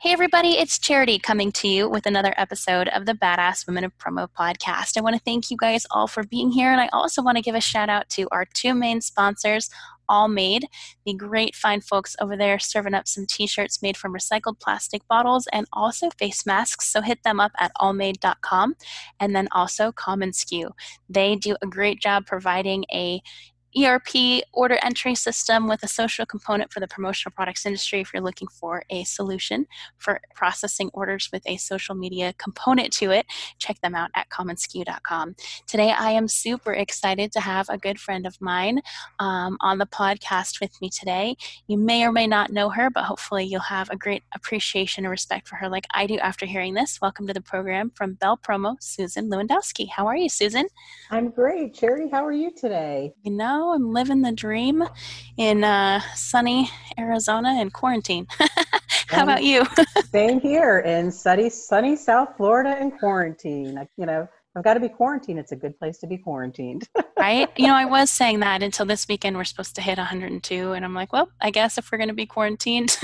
Hey, everybody, it's Charity coming to you with another episode of the Badass Women of Promo podcast. I want to thank you guys all for being here, and I also want to give a shout out to our two main sponsors, Allmade, the great fine folks over there serving up some t shirts made from recycled plastic bottles and also face masks. So hit them up at allmade.com. And then also commonsku. They do a great job providing a ERP order entry system with a social component for the promotional products industry if you're looking for a solution for processing orders with a social media component to it. Check them out at commonsku.com. Today, I am super excited to have a good friend of mine um, on the podcast with me today. You may or may not know her, but hopefully, you'll have a great appreciation and respect for her like I do after hearing this. Welcome to the program from Bell Promo, Susan Lewandowski. How are you, Susan? I'm great. Charity, how are you today? You know, I'm living the dream in uh, sunny Arizona in quarantine. How about you? same here in sunny, sunny South Florida in quarantine. You know, I've got to be quarantined. It's a good place to be quarantined. right? You know, I was saying that until this weekend we're supposed to hit 102, and I'm like, well, I guess if we're going to be quarantined,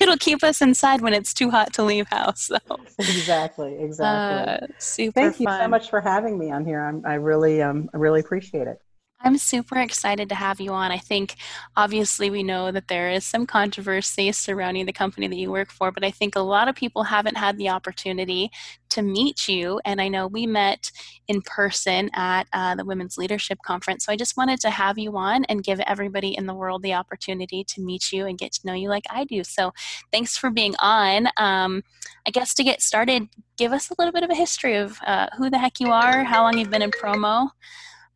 it'll keep us inside when it's too hot to leave house. So. Exactly, exactly. Uh, super. Thank you so much for having me on here. I'm, I really, um, I really appreciate it. I'm super excited to have you on. I think obviously we know that there is some controversy surrounding the company that you work for, but I think a lot of people haven't had the opportunity to meet you. And I know we met in person at uh, the Women's Leadership Conference. So I just wanted to have you on and give everybody in the world the opportunity to meet you and get to know you like I do. So thanks for being on. Um, I guess to get started, give us a little bit of a history of uh, who the heck you are, how long you've been in promo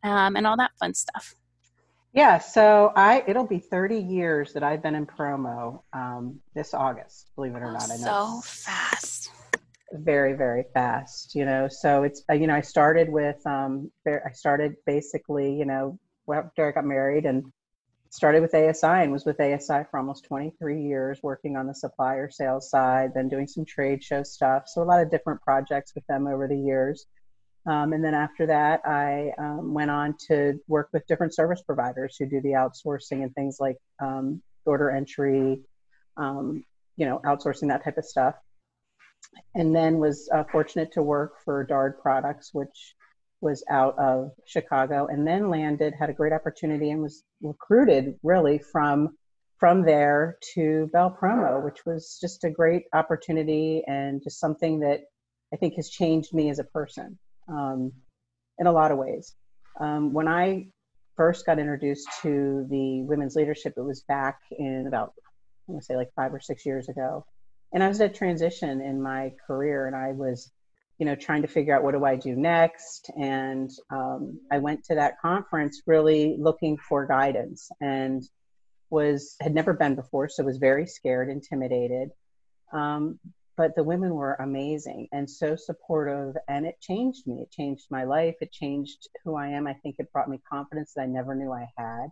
um, and all that fun stuff. Yeah, so I it'll be 30 years that I've been in promo um, this August. Believe it or not, I know so fast. Very, very fast. You know, so it's uh, you know I started with um, I started basically you know after I got married and started with ASI and was with ASI for almost 23 years, working on the supplier sales side, then doing some trade show stuff. So a lot of different projects with them over the years. Um, and then after that, I um, went on to work with different service providers who do the outsourcing and things like um, order entry, um, you know, outsourcing that type of stuff. And then was uh, fortunate to work for Dard Products, which was out of Chicago, and then landed, had a great opportunity, and was recruited really from from there to Bell Promo, which was just a great opportunity and just something that I think has changed me as a person um, in a lot of ways. Um, when I first got introduced to the women's leadership, it was back in about, I want to say like five or six years ago. And I was at a transition in my career and I was, you know, trying to figure out what do I do next. And um, I went to that conference really looking for guidance and was, had never been before, so was very scared, intimidated. Um, but the women were amazing and so supportive and it changed me. It changed my life. It changed who i am. I think it brought me confidence that i never knew i had.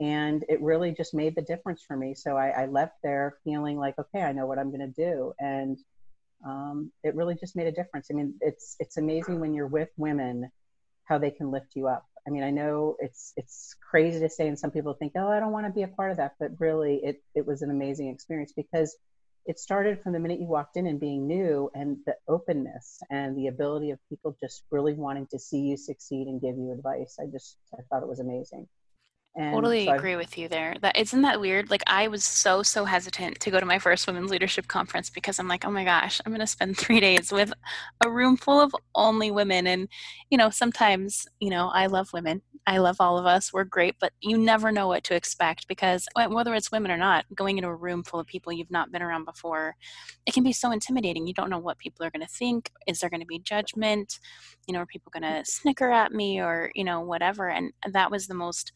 And it really just made the difference for me. So i, I left there feeling like okay i know what i'm going to do. And um, it really just made a difference. I mean it's it's amazing when you're with women how they can lift you up. I mean i know it's it's crazy to say and some people think oh i don't want to be a part of that. But really it it was an amazing experience because it started from the minute you walked in and being new and the openness and the ability of people just really wanting to see you succeed and give you advice. I just I thought it was amazing. And totally so agree with you there. That isn't that weird. Like I was so so hesitant to go to my first women's leadership conference because I'm like, oh my gosh, I'm going to spend three days with a room full of only women. And you know, sometimes you know, I love women. I love all of us. We're great, but you never know what to expect because whether it's women or not, going into a room full of people you've not been around before, it can be so intimidating. You don't know what people are going to think. Is there going to be judgment? You know, are people going to mm. snicker at me or you know whatever? And that was the most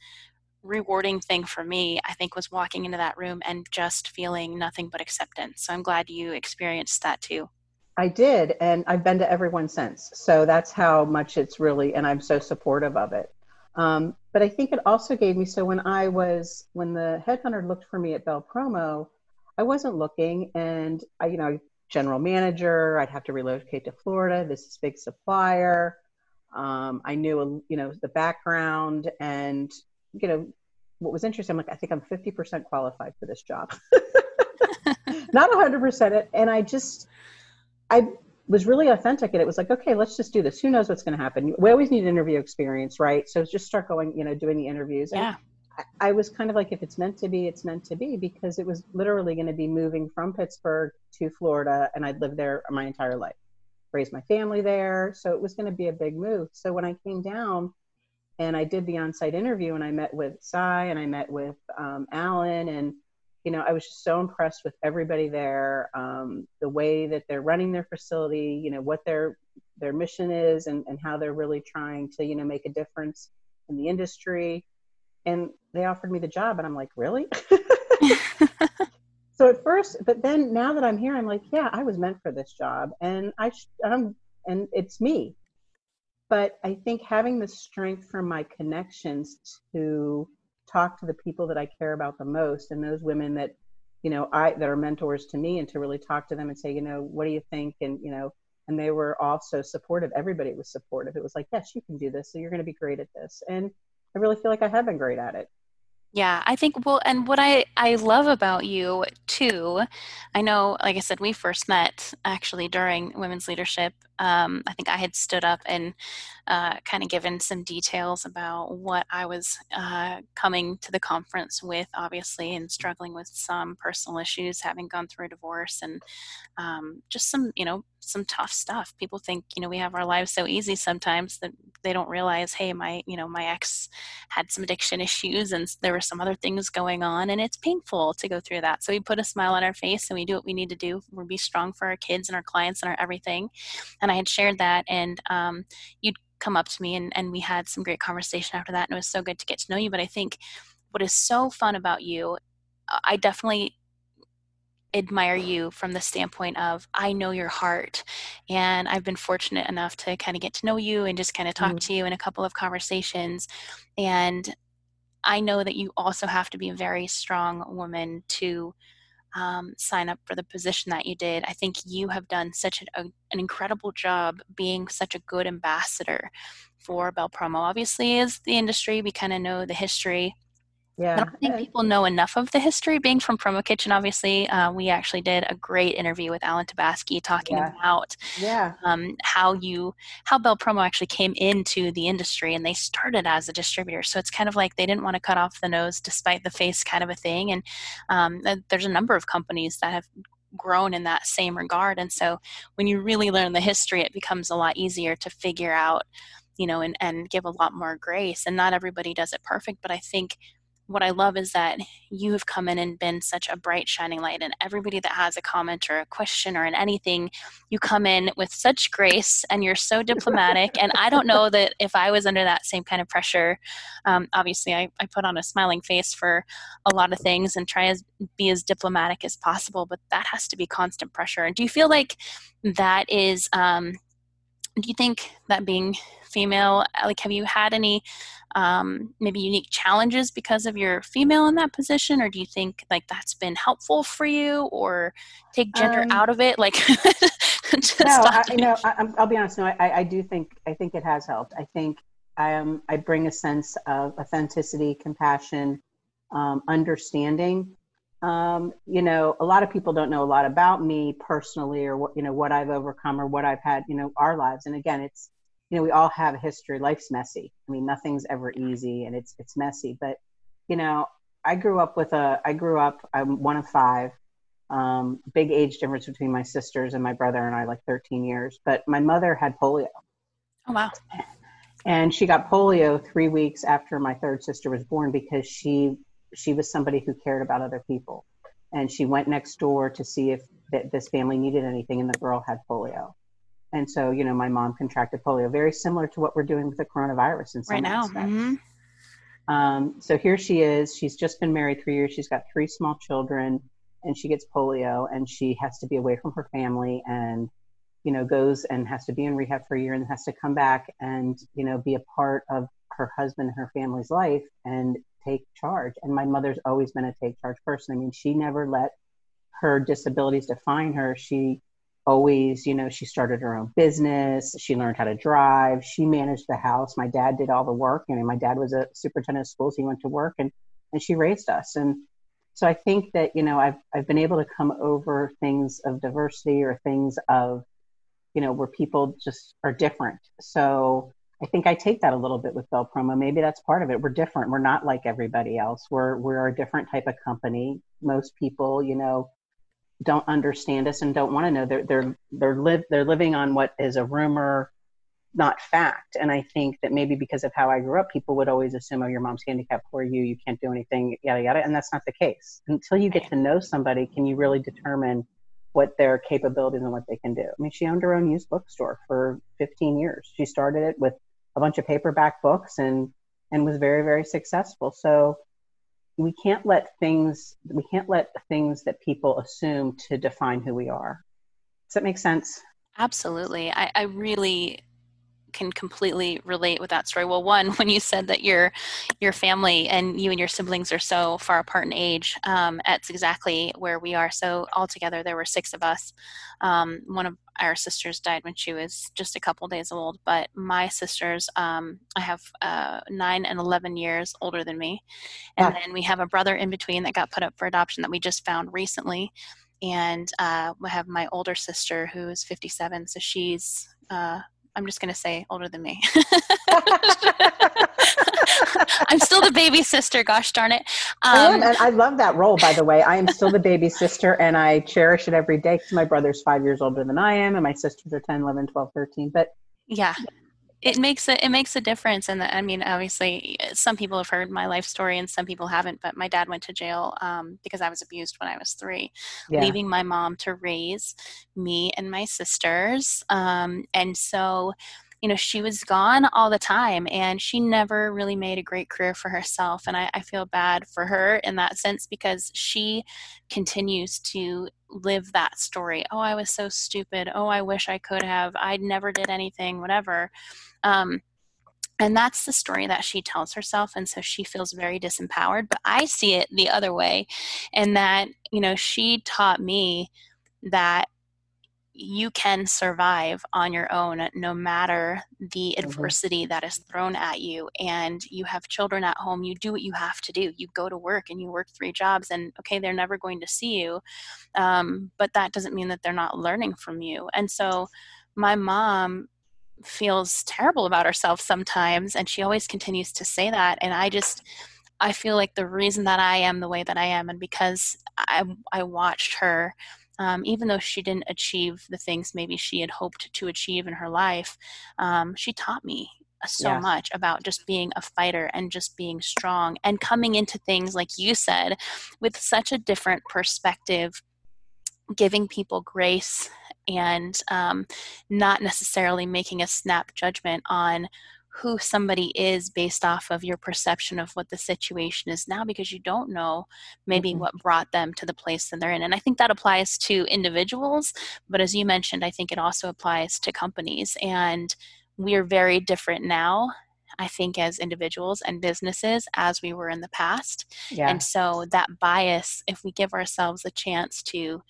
rewarding thing for me, I think, was walking into that room and just feeling nothing but acceptance. So I'm glad you experienced that too. I did, and I've been to everyone since. So that's how much it's really, and I'm so supportive of it. Um, but I think it also gave me so when I was when the headhunter looked for me at Bell Promo, I wasn't looking, and I, you know, general manager, I'd have to relocate to Florida. This is big supplier. Um, I knew, you know, the background, and you know, what was interesting, I'm like, I think I'm 50% qualified for this job. not 100% it, and i just i was really authentic and it was like okay let's just do this. Who knows what's going to happen? We always need interview experience right? So just start going you know doing the interviews. Yeah. I, I was kind of like if it's meant to be it's meant to be because it was literally going to be moving from pittsburgh to florida and i'd lived there my entire life. Raised my family there so it was going to be a big move. So when i came down and i did the on-site interview and i met with Cy and i met with um, alan and you know, I was just so impressed with everybody there, um, the way that they're running their facility, you know, what their their mission is, and, and how they're really trying to, you know, make a difference in the industry. And they offered me the job, and I'm like, really? so at first, but then now that I'm here, I'm like, yeah, I was meant for this job, and I, I'm, and it's me. But I think having the strength from my connections to talk to the people that I care about the most and those women that, you know, I that are mentors to me and to really talk to them and say, you know, what do you think? And, you know, and they were also supportive. Everybody was supportive. It was like, yes, you can do this. So you're going to be great at this. And I really feel like I have been great at it. Yeah, I think well, and what I I love about you too, I know, like I said, we first met actually during women's leadership. Um, I think I had stood up and uh, kind of given some details about what I was uh, coming to the conference with, obviously, and struggling with some personal issues, having gone through a divorce, and um, just some, you know, some tough stuff. People think, you know, we have our lives so easy sometimes that they don't realize, hey, my, you know, my ex had some addiction issues and there were some other things going on, and it's painful to go through that. So we put a smile on our face and we do what we need to do. We'll be strong for our kids and our clients and our everything. And I had shared that, and um, you'd come up to me and, and we had some great conversation after that and it was so good to get to know you but i think what is so fun about you i definitely admire you from the standpoint of I know your heart. And I've been fortunate enough to kind of get to know you and just kind of talk mm-hmm. to you in a couple of conversations. And I know that you also have to be a very strong woman to um, sign up for the position that you did. I think you have done such a, an incredible job being such a good ambassador for Bell Promo. Obviously, as the industry, we kind of know the history yeah. I don't think people know enough of the history. Being from Promo Kitchen, obviously, uh, we actually did a great interview with Alan Tabaski talking yeah. about yeah. Um, how you how Bell Promo actually came into the industry, and they started as a distributor. So it's kind of like they didn't want to cut off the nose despite the face, kind of a thing. And um, there's a number of companies that have grown in that same regard. And so when you really learn the history, it becomes a lot easier to figure out you know and, and give a lot more grace and not everybody does it perfect but i think what I love is that you have come in and been such a bright, shining light. And everybody that has a comment or a question or an anything, you come in with such grace and you're so diplomatic. and I don't know that if I was under that same kind of pressure, um, obviously I, I put on a smiling face for a lot of things and try as be as diplomatic as possible. But that has to be constant pressure. And do you feel like that is? Um, do you think that being female like have you had any um, maybe unique challenges because of your female in that position? Or do you think like that's been helpful for you or take gender um, out of it? Like no I, you know I, will be honest no I, I do think i think it has helped. I think i am i bring a sense of authenticity compassion um, understanding um, you know, a lot of people don't know a lot about me personally or what, you know, what I've overcome or what I've had, you know, our lives. And again, it's, you know, we all have a history. Life's messy. I mean, nothing's ever easy and it's, it's messy, but you know, I grew up with a, I grew up, I'm one of five, um, big age difference between my sisters and my brother and I, like 13 years, but my mother had polio. Oh, wow. And she got polio three weeks after my third sister was born because she she was somebody who cared about other people. And she went next door to see if th- this family needed anything, and the girl had polio. And so, you know, my mom contracted polio, very similar to what we're doing with the coronavirus in some right now. Mm-hmm. Um, so here she is. She's just been married three years. She's got three small children, and she gets polio, and she has to be away from her family, and you know, goes and has to be in rehab for a year, and has to come back and you know, be a part of her husband and her family's life. And take charge. And my mother's always been a take charge person. I mean, she never let her disabilities define her. She always, you know, she started her own business. She learned how to drive. She managed the house. My dad did all the work. I mean, my dad was a superintendent of schools. He went to work and, and she raised us. And So I think that you know I've I've been able to come over things of diversity or things of you know where people just are different. So I think I take that a little bit with Bell Promo. Maybe that's part of it. We're different. We're not like everybody else. We're we're a different type of company. Most people, you know, don't understand us and don't want to know. They're they're they're live they're living on what is a rumor, not fact. And I think that maybe because of how I grew up, people would always assume, oh, your mom's handicapped, poor you, you can't do anything, yada yada. And that's not the case. Until you get to know somebody, can you really determine what their capabilities and what they can do? I mean, she owned her own used bookstore for 15 years. She started it with a bunch of paperback books and and was very very successful. So we can't let things we can't let things that people assume to define who we are. Does that make sense? Absolutely. I, I really can completely relate with that story. Well, one, when you said that your your family and you and your siblings are so far apart in age, um, that's exactly where we are. So altogether, there were six of us. Um, one of our sisters died when she was just a couple days old, but my sisters, um, I have uh, nine and eleven years older than me, and then we have a brother in between that got put up for adoption that we just found recently and uh, we have my older sister who is 57 so she's uh, I'm just going to say older than me. I'm still the baby sister, gosh darn it. Um, and I love that role, by the way. I am still the baby sister, and I cherish it every day because my brother's five years older than I am, and my sisters are 10, 11, 12, 13. But yeah, it makes a, it makes a difference and i mean obviously some people have heard my life story and some people haven't but my dad went to jail um, because i was abused when i was three yeah. leaving my mom to raise me and my sisters um, and so you know, she was gone all the time and she never really made a great career for herself. And I, I feel bad for her in that sense because she continues to live that story. Oh, I was so stupid. Oh, I wish I could have. I never did anything, whatever. Um, and that's the story that she tells herself and so she feels very disempowered but i see it the other way and that you know she taught me that you can survive on your own no matter the mm-hmm. adversity that is thrown at you and you have children at home you do what you have to do you go to work and you work three jobs and okay they're never going to see you um, but that doesn't mean that they're not learning from you and so my mom feels terrible about herself sometimes and she always continues to say that and i just i feel like the reason that i am the way that i am and because i i watched her um, even though she didn't achieve the things maybe she had hoped to achieve in her life, um, she taught me so yes. much about just being a fighter and just being strong and coming into things, like you said, with such a different perspective, giving people grace and um, not necessarily making a snap judgment on who somebody is based off of your perception of what the situation is now because you don't know maybe mm-hmm. what brought them to the place that they're in. And I think that applies to individuals, but as you mentioned, I think it also applies to companies. And we are very different now I think, as individuals and businesses as we were in the past. Yeah. And so that bias, if we give ourselves a chance to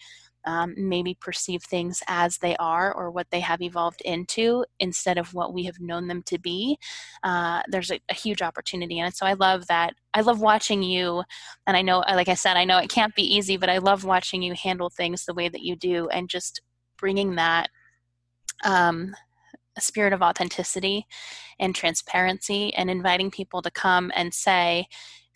um, maybe perceive things as they are or what they have evolved into instead of what we have known them to be uh, there's a, a, huge opportunity. And so i love that i love watching you and i know like i said i know it can't be easy but i love watching you handle things the way that you do and just bringing that um, spirit of authenticity and transparency and inviting people to come and say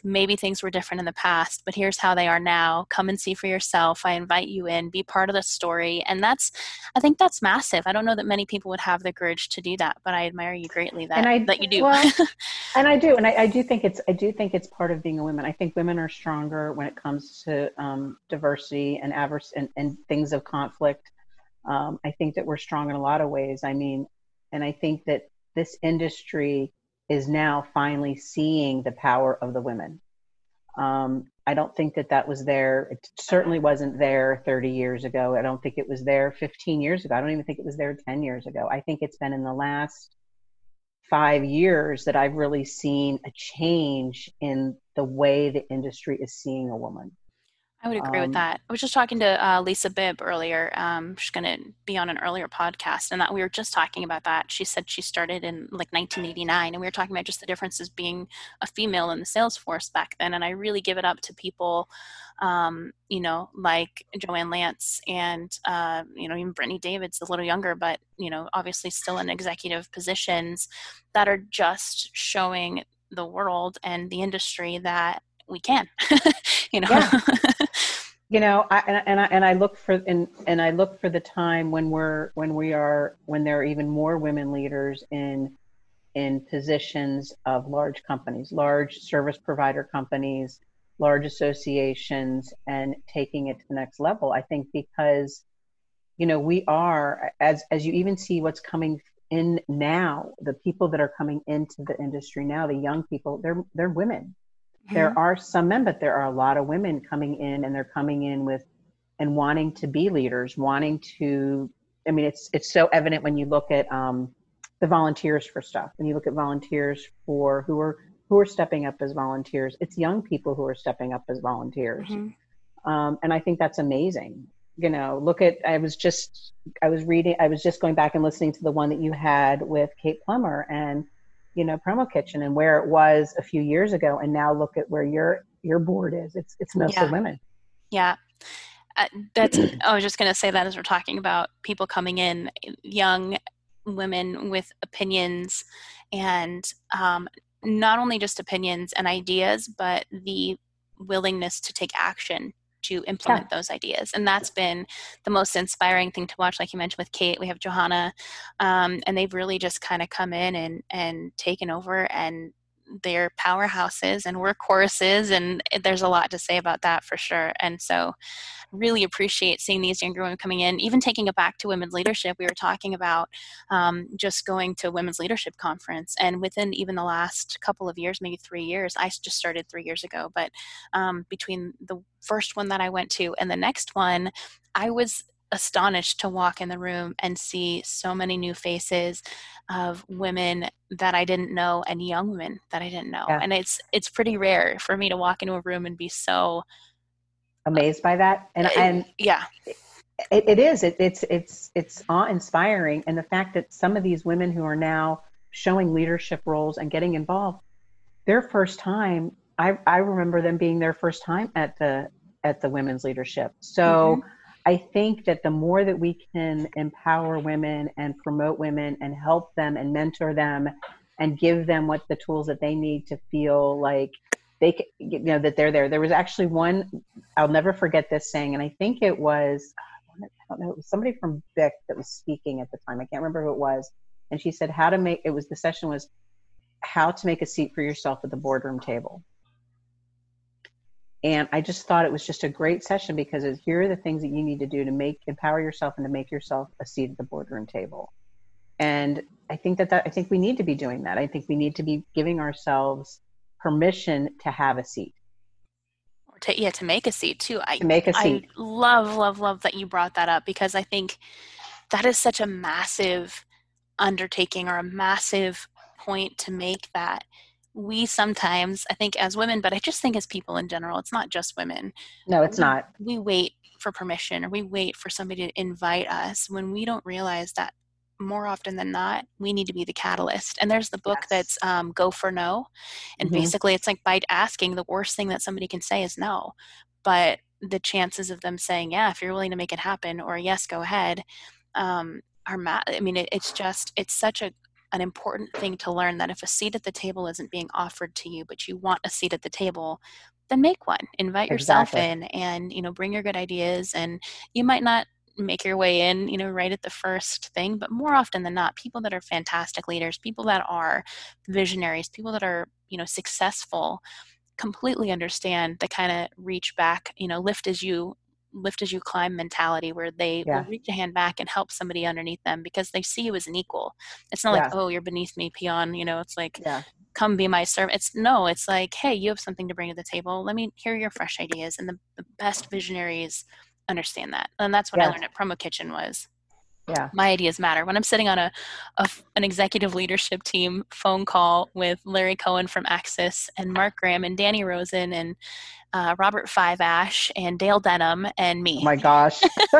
maybe things were different in the past, but here's how they are now. Come and see for yourself. I invite you in, be part of the story. And that's, I think that's massive. I don't know that many people would have the courage to do that, but I admire you greatly that, and I, that you do. Well, and I do. And I, I, do think it's, I do think it's part of being a woman. I think women are stronger when it comes to um, diversity and adverse and, and things of conflict. Um, I think that we're strong in a lot of ways. I mean, and I think that this industry is now finally seeing the power of the women. Um, I don't think that that was there. It certainly wasn't there 30 years ago. I don't think it was there 15 years ago. I don't even think it was there 10 years ago. I think it's been in the last five years that I've really seen a change in the way the industry is seeing a woman. I would agree um, with that. I was just talking to uh, Lisa Bibb earlier. Um, she's going to be on an earlier podcast, and that we were just talking about that. She said she started in like 1989, and we were talking about just the differences being a female in the sales force back then. And I really give it up to people, um, you know, like Joanne Lance and uh, you know even Brittany David's a little younger, but you know obviously still in executive positions that are just showing the world and the industry that we can you know yeah. You know I, and, and I and I look for and and I look for the time when we're when we are when there are even more women leaders in in positions of large companies large service provider companies large associations and taking it to the next level. I think because you know we are as as you even see what's coming in now the people that are coming into the industry now the young people they're they're women mm-hmm. there are some men but there are a lot of women coming in and they're coming in with and wanting to be leaders wanting to i mean it's it's so evident when you look at um, the volunteers for stuff when you look at volunteers for who are who are stepping up as volunteers it's young people who are stepping up as volunteers mm-hmm. um, and i think that's amazing you know look at i was just i was reading i was just going back and listening to the one that you had with kate plummer and you know promo kitchen and where it was a few years ago and now look at where your your board is. It's it's mostly yeah. women. Yeah. Uh, that's i was just going to say that as we're talking about people coming in young women with opinions and um, not only just opinions and ideas but the willingness to take action to implement yeah. those ideas. And that's been the most inspiring thing to watch. Like you mentioned with Kate, we have Johanna, um, and they've really just kind of come in and, and taken over and they're powerhouses and workhorses and there's a lot to say about that for sure and so really appreciate seeing these younger women coming in, even taking it back to women's leadership. We were talking about um, just going to women's leadership conference, and within even the last couple of years, maybe three years, I just started three years ago, but um, between the first one that I went to and the next one, I was astonished to walk in the room and see so many new faces of women that I didn't know and young women that I didn't know. Yeah. And it's it's pretty rare for me to walk into a room and be so amazed by that and it, and yeah it, it is it, it's it's it's awe inspiring and the fact that some of these women who are now showing leadership roles and getting involved their first time i i remember them being their first time at the at the women's leadership so mm-hmm. I think that the more that we can empower women and promote women and help them and mentor them and give them what the tools that they need to feel like they you know that they're there. There was actually one i'll never forget this saying and i think it was i don't know it was somebody from bic that was speaking at the time. I can't remember who it was. And she said how to make it was the session was how to make a seat for yourself at the boardroom table and i just thought it was just a great session because here are the things that you need to do to make empower yourself and to make yourself a seat at the boardroom table and i think that, that i think we need to be doing that i think we need to be giving ourselves permission to have a seat. To, yeah, to make a seat too. I, to make a seat. I love, love, love that you brought that up because I think that is such a massive undertaking or a massive point to make that we sometimes, I think as women, but I just think as people in general, it's not just women. No, it's we, not. We wait for permission or we wait for somebody to invite us when we don't realize that more often than not, we need to be the catalyst. And there's the book yes. that's um, Go for No. And mm-hmm. basically, it's like by asking, the worst thing that somebody can say is no. But the chances of them saying, yeah, if you're willing to make it happen, or yes, go ahead, um, are, ma- I mean, it, it's just, it's such a, an important thing to learn that if a seat at the table isn't being offered to you, but you want a seat at the table, then make one. Invite yourself exactly. in and, you know, bring your good ideas. And you might not make your way in, you know, right at the first thing. But more often than not, people that are fantastic leaders, people that are visionaries, people that are, you know, successful completely understand the kind of reach back, you know, lift as you lift as you climb mentality where they yeah. will reach a hand back and help somebody underneath them because they see you as an equal. It's not yeah. like, oh, you're beneath me, peon, you know, it's like yeah. come be my servant. It's no, it's like, hey, you have something to bring to the table. Let me hear your fresh ideas. And the, the best visionaries understand that. And that's what I learned at Promo Kitchen was. Yeah my ideas matter when i'm sitting on a, a, an executive leadership team phone call with larry cohen from axis and mark graham and danny rosen and uh, Robert Five Ash and Dale Denham and me. Oh my gosh.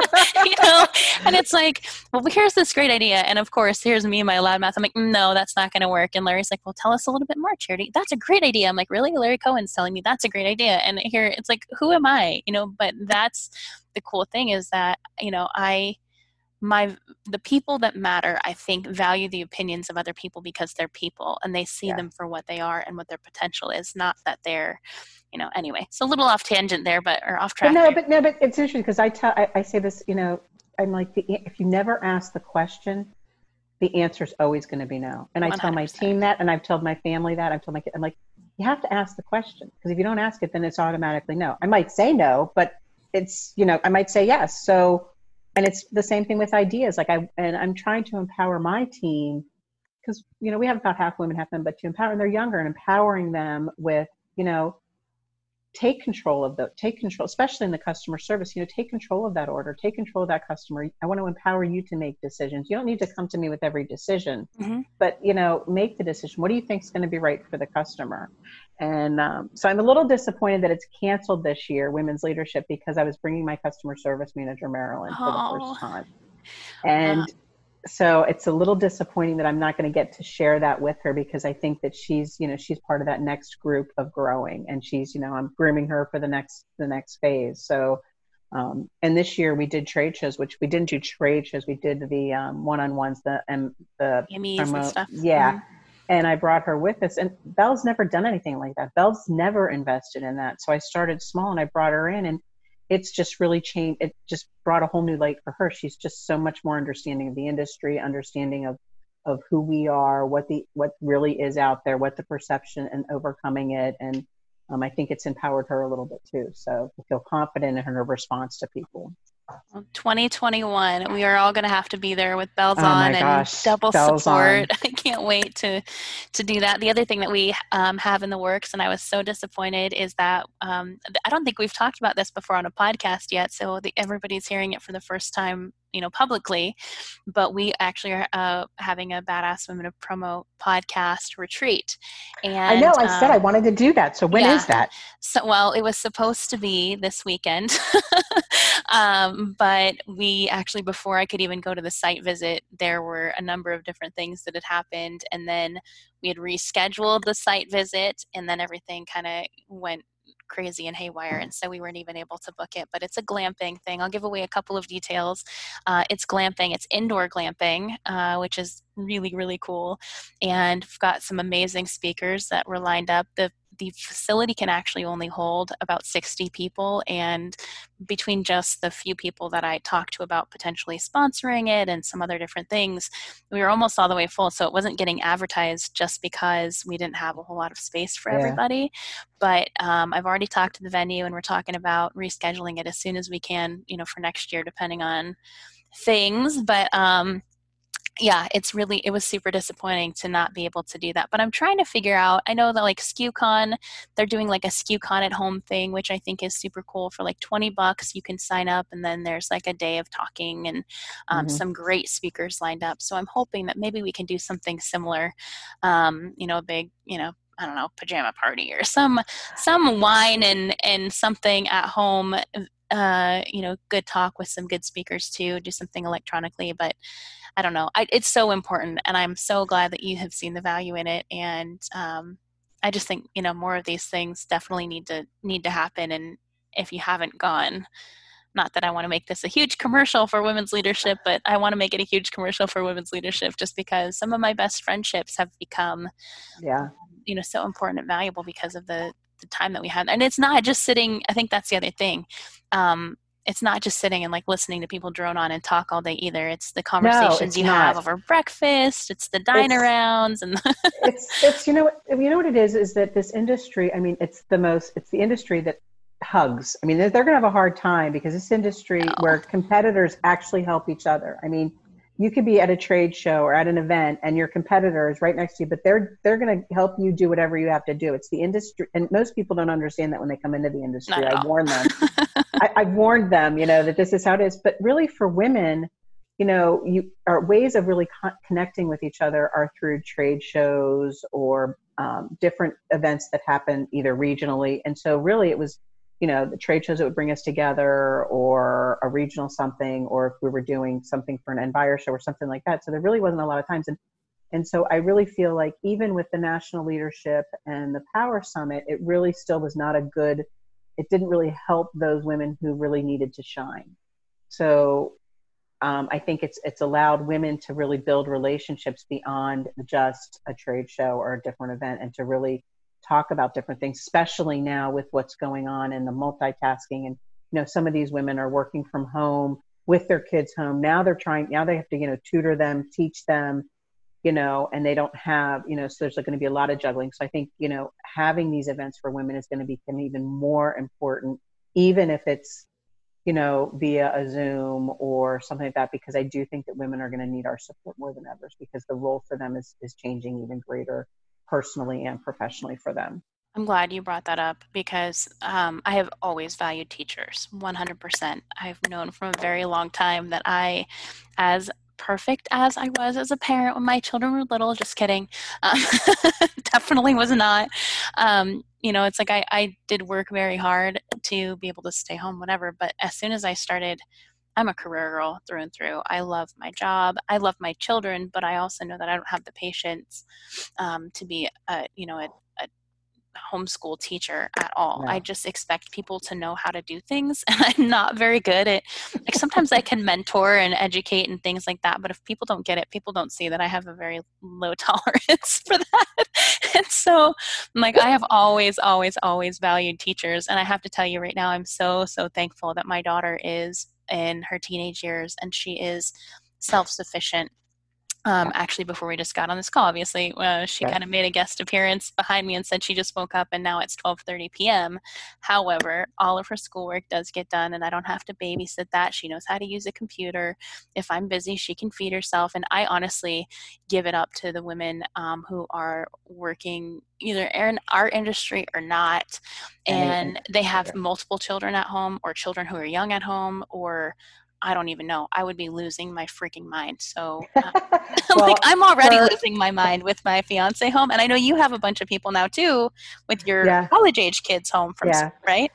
you know, and it's like, well, here's this great idea. And of course, here's me, and my loud mouth. I'm like, no, that's not going to work. And Larry's like, well, tell us a little bit more, Charity. That's a great idea. I'm like, really? Larry Cohen's telling me that's a great idea. And here it's like, who am I? You know, but that's the cool thing is that, you know, I, my the people that matter i think value the opinions of other people because they're people and they see yeah. them for what they are and what their potential is not that they're you know, anyway, it's a little off tangent there, but or off track. But no, but no, but it's interesting because I tell, I, I, say this, you know, I'm like, the, if you never ask the question, the answer is always going to be no. And I 100%. tell my team that, and I've told my family that. I've told my, kid I'm like, you have to ask the question because if you don't ask it, then it's automatically no. I might say no, but it's, you know, I might say yes. So, and it's the same thing with ideas. Like I, and I'm trying to empower my team because, you know, we have about half women, half men, but to empower, and they're younger and empowering them with, you know, take control of the take control especially in the customer service you know take control of that order take control of that customer i want to empower you to make decisions you don't need to come to me with every decision mm-hmm. but you know make the decision what do you think is going to be right for the customer and um, so i'm a little disappointed that it's canceled this year women's leadership because i was bringing my customer service manager marilyn for the first time and so it's a little disappointing that I'm not going to get to share that with her because I think that she's, you know, she's part of that next group of growing and she's, you know, I'm grooming her for the next, the next phase. So, um, and this year we did trade shows, which we didn't do trade shows. We did the um, one-on-ones, the, and the, and stuff. Yeah. Mm-hmm. And I brought her with us and Belle's never done anything like that. Belle's never invested in that. So I started small and I brought her in and it's just really changed it just brought a whole new light for her she's just so much more understanding of the industry understanding of of who we are what the what really is out there what the perception and overcoming it and um, i think it's empowered her a little bit too so I feel confident in her response to people 2021 we are all going to have to be there with bells oh on and double bells support on. i can't wait to to do that the other thing that we um, have in the works and i was so disappointed is that um, i don't think we've talked about this before on a podcast yet so the, everybody's hearing it for the first time you know publicly but we actually are uh, having a badass women of promo podcast retreat and i know i um, said i wanted to do that so when yeah. is that so well it was supposed to be this weekend um, but we actually before i could even go to the site visit there were a number of different things that had happened and then we had rescheduled the site visit and then everything kind of went crazy and haywire, and so we weren't even able to book it. But it's a glamping thing. I'll give away a couple of details. Uh, it's glamping. It's indoor glamping, uh, which is really really cool, and we've got some amazing speakers that were lined up. The the facility can actually only hold about 60 people and between just the few people that i talked to about potentially sponsoring it and some other different things we were almost all the way full so it wasn't getting advertised just because we didn't have a whole lot of space for yeah. everybody but um, i've already talked to the venue and we're talking about rescheduling it as soon as we can you know for next year depending on things but um, yeah, it's really it was super disappointing to not be able to do that. But I'm trying to figure out. I know that like SKUCon, they're doing like a SKUCon at home thing, which I think is super cool. For like 20 bucks, you can sign up, and then there's like a day of talking and um, mm-hmm. some great speakers lined up. So I'm hoping that maybe we can do something similar. Um, you know, a big you know I don't know pajama party or some some wine and and something at home. Uh, you know, good talk with some good speakers too. Do something electronically, but I don't know. I, it's so important, and I'm so glad that you have seen the value in it. And um, I just think you know more of these things definitely need to need to happen. And if you haven't gone, not that I want to make this a huge commercial for women's leadership, but I want to make it a huge commercial for women's leadership just because some of my best friendships have become, yeah, you know, so important and valuable because of the the time that we had. And it's not just sitting. I think that's the other thing. Um, it's not just sitting and like listening to people drone on and talk all day either. It's the conversations no, you not. have over breakfast. It's the dine arounds and it's it's you know you know what it is is that this industry. I mean, it's the most. It's the industry that hugs. I mean, they're, they're going to have a hard time because this industry oh. where competitors actually help each other. I mean, you could be at a trade show or at an event and your competitor is right next to you but they're they're going to help you do whatever you have to do. It's the industry and most people don't understand that when they come into the industry. I warn them. I, I warned them you know that this is how it is. But really for women you know, you are ways of really co- connecting with each other are through trade shows or um, different events that happen either regionally. And so, really, it was, you know, the trade shows that would bring us together, or a regional something, or if we were doing something for an Envire show or something like that. So there really wasn't a lot of times. And and so I really feel like even with the national leadership and the Power Summit, it really still was not a good. It didn't really help those women who really needed to shine. So um, I think it's it's allowed women to really build relationships beyond just a trade show or a different event, and to really talk about different things, especially now with what's going on and the multitasking. And you know, some of these women are working from home with their kids home. Now they're trying. Now they have to you know tutor them, teach them, you know, and they don't have you know. So there's going to be a lot of juggling. So I think you know having these events for women is going to become even more important, even if it's you know, via a Zoom or something like that, because I do think that women are going to need our support more than ever because the role for them is, is changing even greater personally and professionally for them. I'm glad you brought that up because um, I have always valued teachers 100%. I've known from a very long time that I, as perfect as I was as a parent when my children were little. Just kidding. Um, definitely was not. Um, you know, it's like I, I did work very hard to be able to stay home, whatever. But as soon as I started, I'm a career girl through and through. I love my job. I love my children, but I also know that I don't have the patience um, to be, a, you know, a, homeschool teacher at all. I just expect people to know how to do things and I'm not very good at like sometimes I can mentor and educate and things like that, but if people don't get it, people don't see that I have a very low tolerance for that. And so like I have always always always valued teachers and I have to tell you right now I'm so so thankful that my daughter is in her teenage years and she is self-sufficient um, actually before we just got on this call obviously uh, she kind of made a guest appearance behind me and said she just woke up and now it's 12.30 p.m however all of her schoolwork does get done and i don't have to babysit that. She knows how to use a computer. If i'm busy she can feed herself and i honestly give it up to the women um, who are working either in our industry or not. And they have multiple children at home or children who are young at home or I don't even know. I would be losing my freaking mind. So, uh, well, like, I'm already for, losing my mind with my fiance home, and I know you have a bunch of people now too with your yeah. college age kids home from yeah. school, right?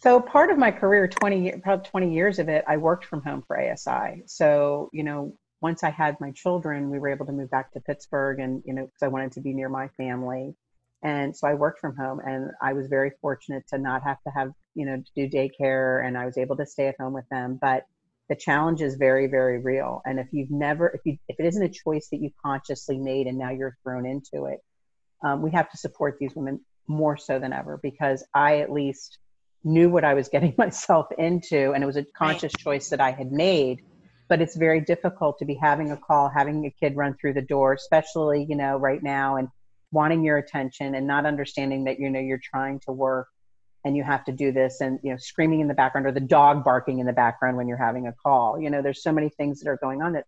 So, part of my career, twenty probably twenty years of it, I worked from home for ASI. So, you know, once I had my children, we were able to move back to Pittsburgh, and you know, because I wanted to be near my family, and so I worked from home, and I was very fortunate to not have to have you know to do daycare, and I was able to stay at home with them, but the challenge is very very real and if you've never if you if it isn't a choice that you consciously made and now you're thrown into it um, we have to support these women more so than ever because i at least knew what i was getting myself into and it was a conscious right. choice that i had made but it's very difficult to be having a call having a kid run through the door especially you know right now and wanting your attention and not understanding that you know you're trying to work and you have to do this and you know screaming in the background or the dog barking in the background when you're having a call. You know there's so many things that are going on that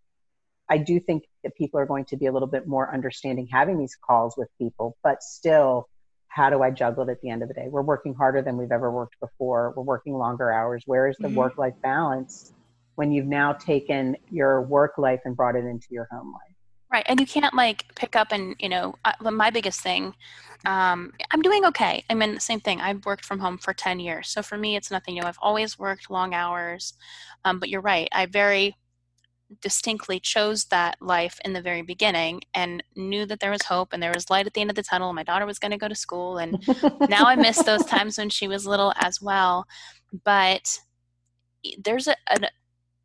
i do think that people are going to be a little bit more understanding having these calls with people but still how do i juggle it at the end of the day? We're working harder than we've ever worked before. We're working longer hours. Where is the mm-hmm. work life balance when you've now taken your work life and brought it into your home life Right, and you can't like pick up and you know uh, my biggest thing. Um, I'm doing okay. I mean, the same thing. I've worked from home for ten years, so for me, it's nothing new. I've always worked long hours, um, but you're right. I very distinctly chose that life in the very beginning and knew that there was hope and there was light at the end of the tunnel. My daughter was going to go to school, and now I miss those times when she was little as well. But there's a, a,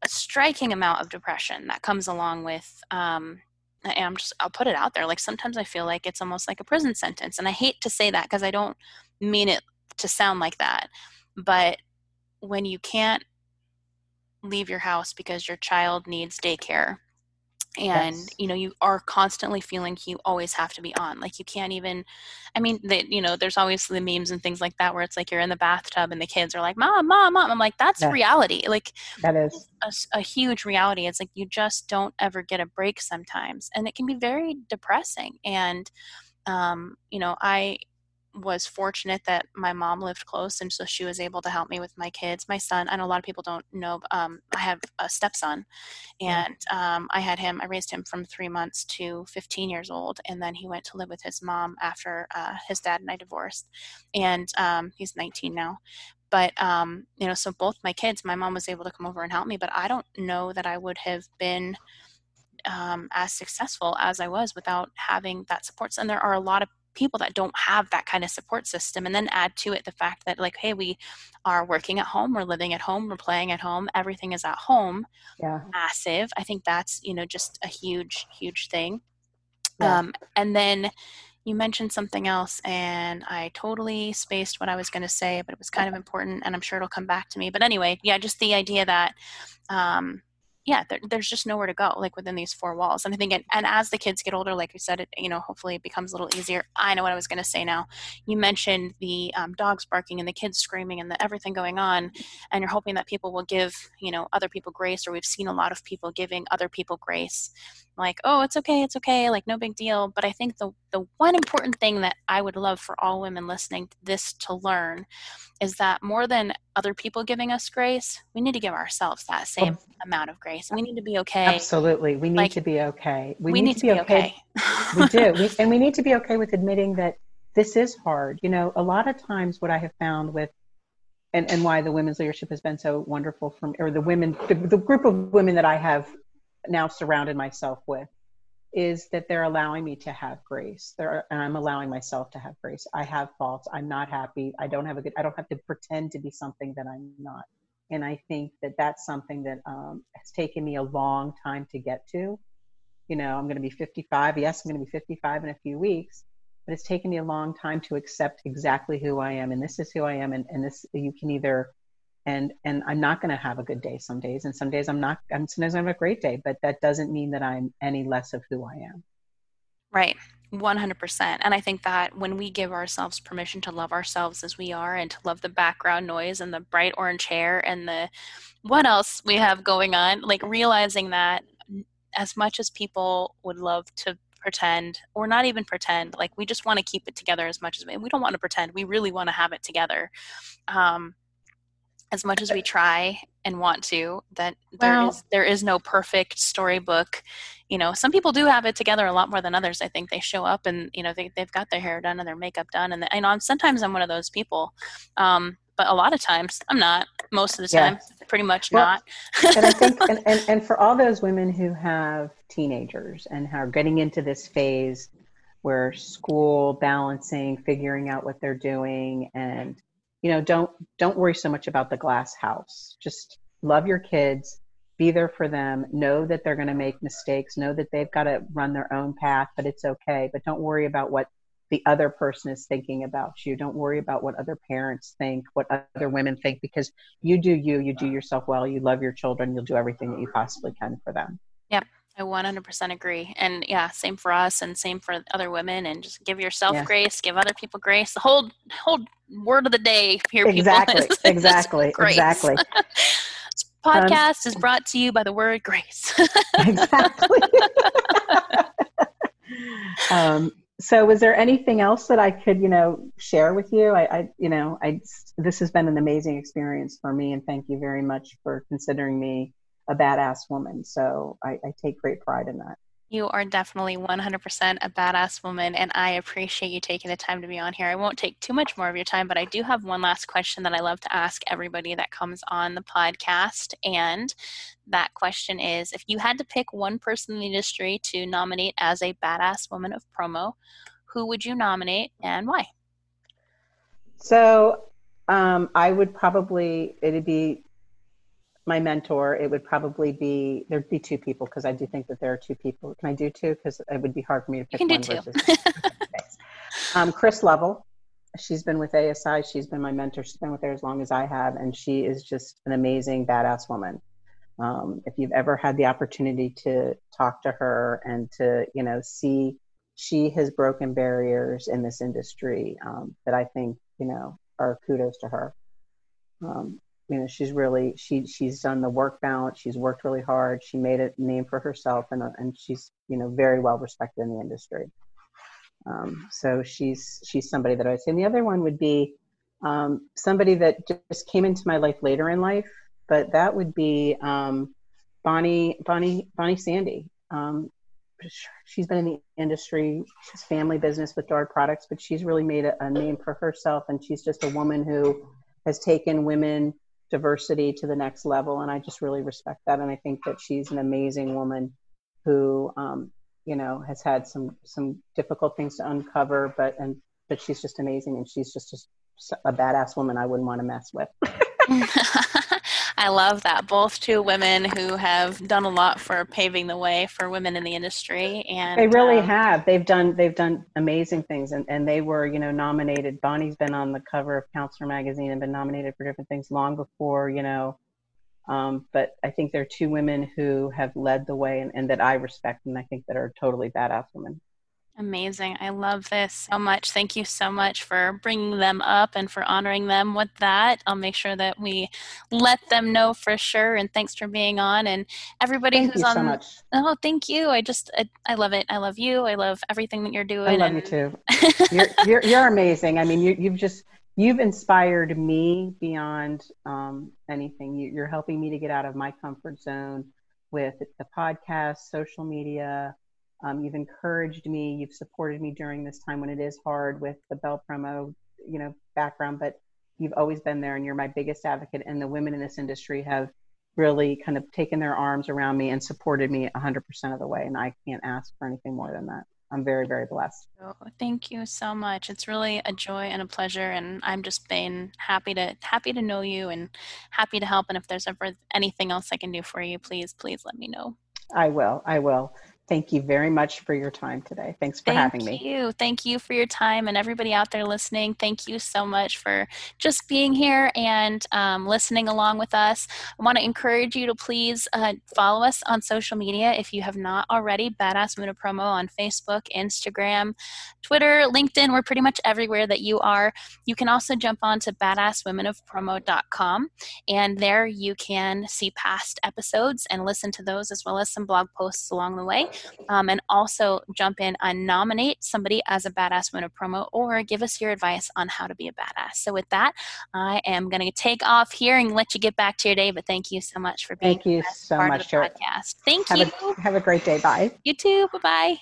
a striking amount of depression that comes along with um, I'm just I'll put it out there. Like sometimes I feel like it's almost like a prison sentence, and I hate to say that because I don't mean it to sound like that. But when you can't leave your house because your child needs daycare and yes. you know you are constantly feeling you always have to be on like you can't even i mean that you know there's always the memes and things like that where it's like you're in the bathtub and the kids are like mom mom mom. I'm like that's reality. Like that is. a, a, huge reality. It's like you just don't ever get a break sometimes and it can be very depressing. And um you know i was fortunate that my mom lived close and so she was able to help me with my kids. My son i know a lot of people don't know um, i have a stepson and um, i had him i raised him from three months to 15 years old and then he went to live with his mom after uh, his dad and i divorced and um, he's 19 now. But um, you know so both my kids my mom was able to come over and help me but i don't know that i would have been um, as successful as i was without having that support. And there are a lot of people that don't have that kind of support system and then add to it the fact that like hey we are working at home we're living at home we're playing at home everything is at home yeah massive i think that's you know just a huge huge thing yeah. um, and then you mentioned something else and I totally spaced what I was going to say, but it was kind of important and I'm sure it'll come back to me. But anyway, yeah, just the idea that um, yeah, there, there's just nowhere to go, like within these four walls. And I think, it, and as the kids get older, like you said, it you know hopefully it becomes a little easier. I know what I was going to say now. You mentioned the um, dogs barking and the kids screaming and the everything going on, and you're hoping that people will give you know other people grace, or we've seen a lot of people giving other people grace, like oh it's okay, it's okay, like no big deal. But I think the the one important thing that I would love for all women listening to this to learn is that more than other people giving us grace, we need to give ourselves that oh. same oh. amount of grace. We need to be okay. Absolutely. We need like, to be okay. We, we need, need, to be, be okay. okay. we do. We, and we need to be okay with admitting that this is hard. You know, a lot of times what I have found with and, and why the women's leadership has been so wonderful from or the women the, the group of women that I have now surrounded myself with is that they're allowing me to have grace. They're, and I'm allowing myself to have grace. I have faults. I'm not happy. I don't have a good, I don't have to pretend to be something that I'm not. And I think that that's something that um, has taken me a long time to get to. You know, I'm going to be 55. Yes, I'm going to be 55 in a few weeks, but it's taken me a long time to accept exactly who I am. And this is who I am. And, and this, you can either and and i'm not going to have a good day some days and some days i'm not i'm sometimes i'm a great day but that doesn't mean that i'm any less of who i am. Right. 100% and i think that when we give ourselves permission to love ourselves as we are and to love the background noise and the bright orange hair and the what else we have going on like realizing that as much as people would love to pretend or not even pretend like we just want to keep it together as much as we, we don't want to pretend we really want to have it together. Um, as much as we try and want to that there well, is there is no perfect storybook. You know some people do have it together a lot more than others i think. They show up and you know they, they've got their hair done and their makeup done and i know sometimes i'm one of those people um, but a lot of times i'm not. Most of the time pretty much well, not. and i think and, and, and for all those women who have teenagers and are getting into this phase where school balancing figuring out what they're doing and you know don't don't worry so much about the glass house. Just love your kids be there for them know that they're going to make mistakes know that they've got to run their own path but it's okay. But don't worry about what the other person is thinking about you. Don't worry about what other parents think what other women think because you do you you do yourself well you love your children you'll do everything that you possibly can for them. Yep I 100% agree. And yeah, same for us and same for other women and just give yourself yes. grace, give other people grace. The whole whole word of the day here exactly, people is, exactly, exactly. this podcast um, is brought to you by the word grace. exactly. um, so was there anything else that I could, you know, share with you? I, I, you know, I, this has been an amazing experience for me and thank you very much for considering me a badass woman. So I, I take great pride in that. You are definitely 100% a badass woman, and I appreciate you taking the time to be on here. I won't take too much more of your time, but I do have one last question that I love to ask everybody that comes on the podcast. And that question is if you had to pick one person in the industry to nominate as a badass woman of promo, who would you nominate and why? So um, I would probably, it'd be my mentor, it would probably be there'd be two people because I do think that there are two people. Can I do two? Because it would be hard for me to pick you can one. Do two. um, Chris Lovell, she's been with ASI. She's been my mentor. She's been with there as long as I have, and she is just an amazing, badass woman. Um, if you've ever had the opportunity to talk to her and to you know see, she has broken barriers in this industry um, that I think you know are kudos to her. Um, you know she's really she she's done the work balance she's worked really hard she made a name for herself and and she's you know very well respected in the industry Um, so she's she's somebody that I would say. And the other one would be um, somebody that just came into my life later in life, but that would be um, Bonnie Bonnie Bonnie Sandy. Um, she's been in the industry. She's family business with Dart Products, but she's really made a, a name for herself, and she's just a woman who has taken women diversity to the next level and i just really respect that and i think that she's an amazing woman who um, you know has had some some difficult things to uncover but and but she's just amazing and she's just, just a badass woman i wouldn't want to mess with I love that. Both two women who have done a lot for paving the way for women in the industry, and they really um, have. They've done they've done amazing things, and and they were you know nominated. Bonnie's been on the cover of Counselor magazine and been nominated for different things long before you know. Um, but I think there are two women who have led the way, and, and that I respect, and I think that are totally badass women. Amazing. I love this so much. Thank you so much for bringing them up and for honoring them with that. I'll make sure that we let them know for sure. And thanks for being on. And everybody thank who's on. So much. Oh, thank you. I just, I, I, love it. I love you. I love everything that you're doing. I love and... you too. you're, you're, you're, amazing. I mean, you, you've just, you've inspired me beyond um, anything. You, you're helping me to get out of my comfort zone with the podcast, social media um, you've encouraged me. You've supported me during this time when it is hard with the Bell Promo, you know, background. But you've always been there, and you're my biggest advocate. And the women in this industry have really kind of taken their arms around me and supported me 100% of the way. And I can't ask for anything more than that. I'm very, very blessed. Oh, thank you so much. It's really a joy and a pleasure, and I'm just been happy to happy to know you and happy to help. And if there's ever anything else I can do for you, please, please let me know. I will. I will. Thank you very much for your time today. Thanks for thank having me. Thank you. Thank you for your time and everybody out there listening. Thank you so much for just being here and um, listening along with us. I want to encourage you to please uh, follow us on social media if you have not already. Badass Women of Promo on Facebook, Instagram, Twitter, LinkedIn. We're pretty much everywhere that you are. You can also jump on to badasswomenofpromo.com and there you can see past episodes and listen to those as well as some blog posts along the way um, and also jump in and nominate somebody as a badass winner promo or give us your advice on how to be a badass. So with that, I am going to take off here and let you get back to your day. But thank you so much for being thank you so much, podcast. Thank have you. A, have a great day. Bye. You too. Bye bye.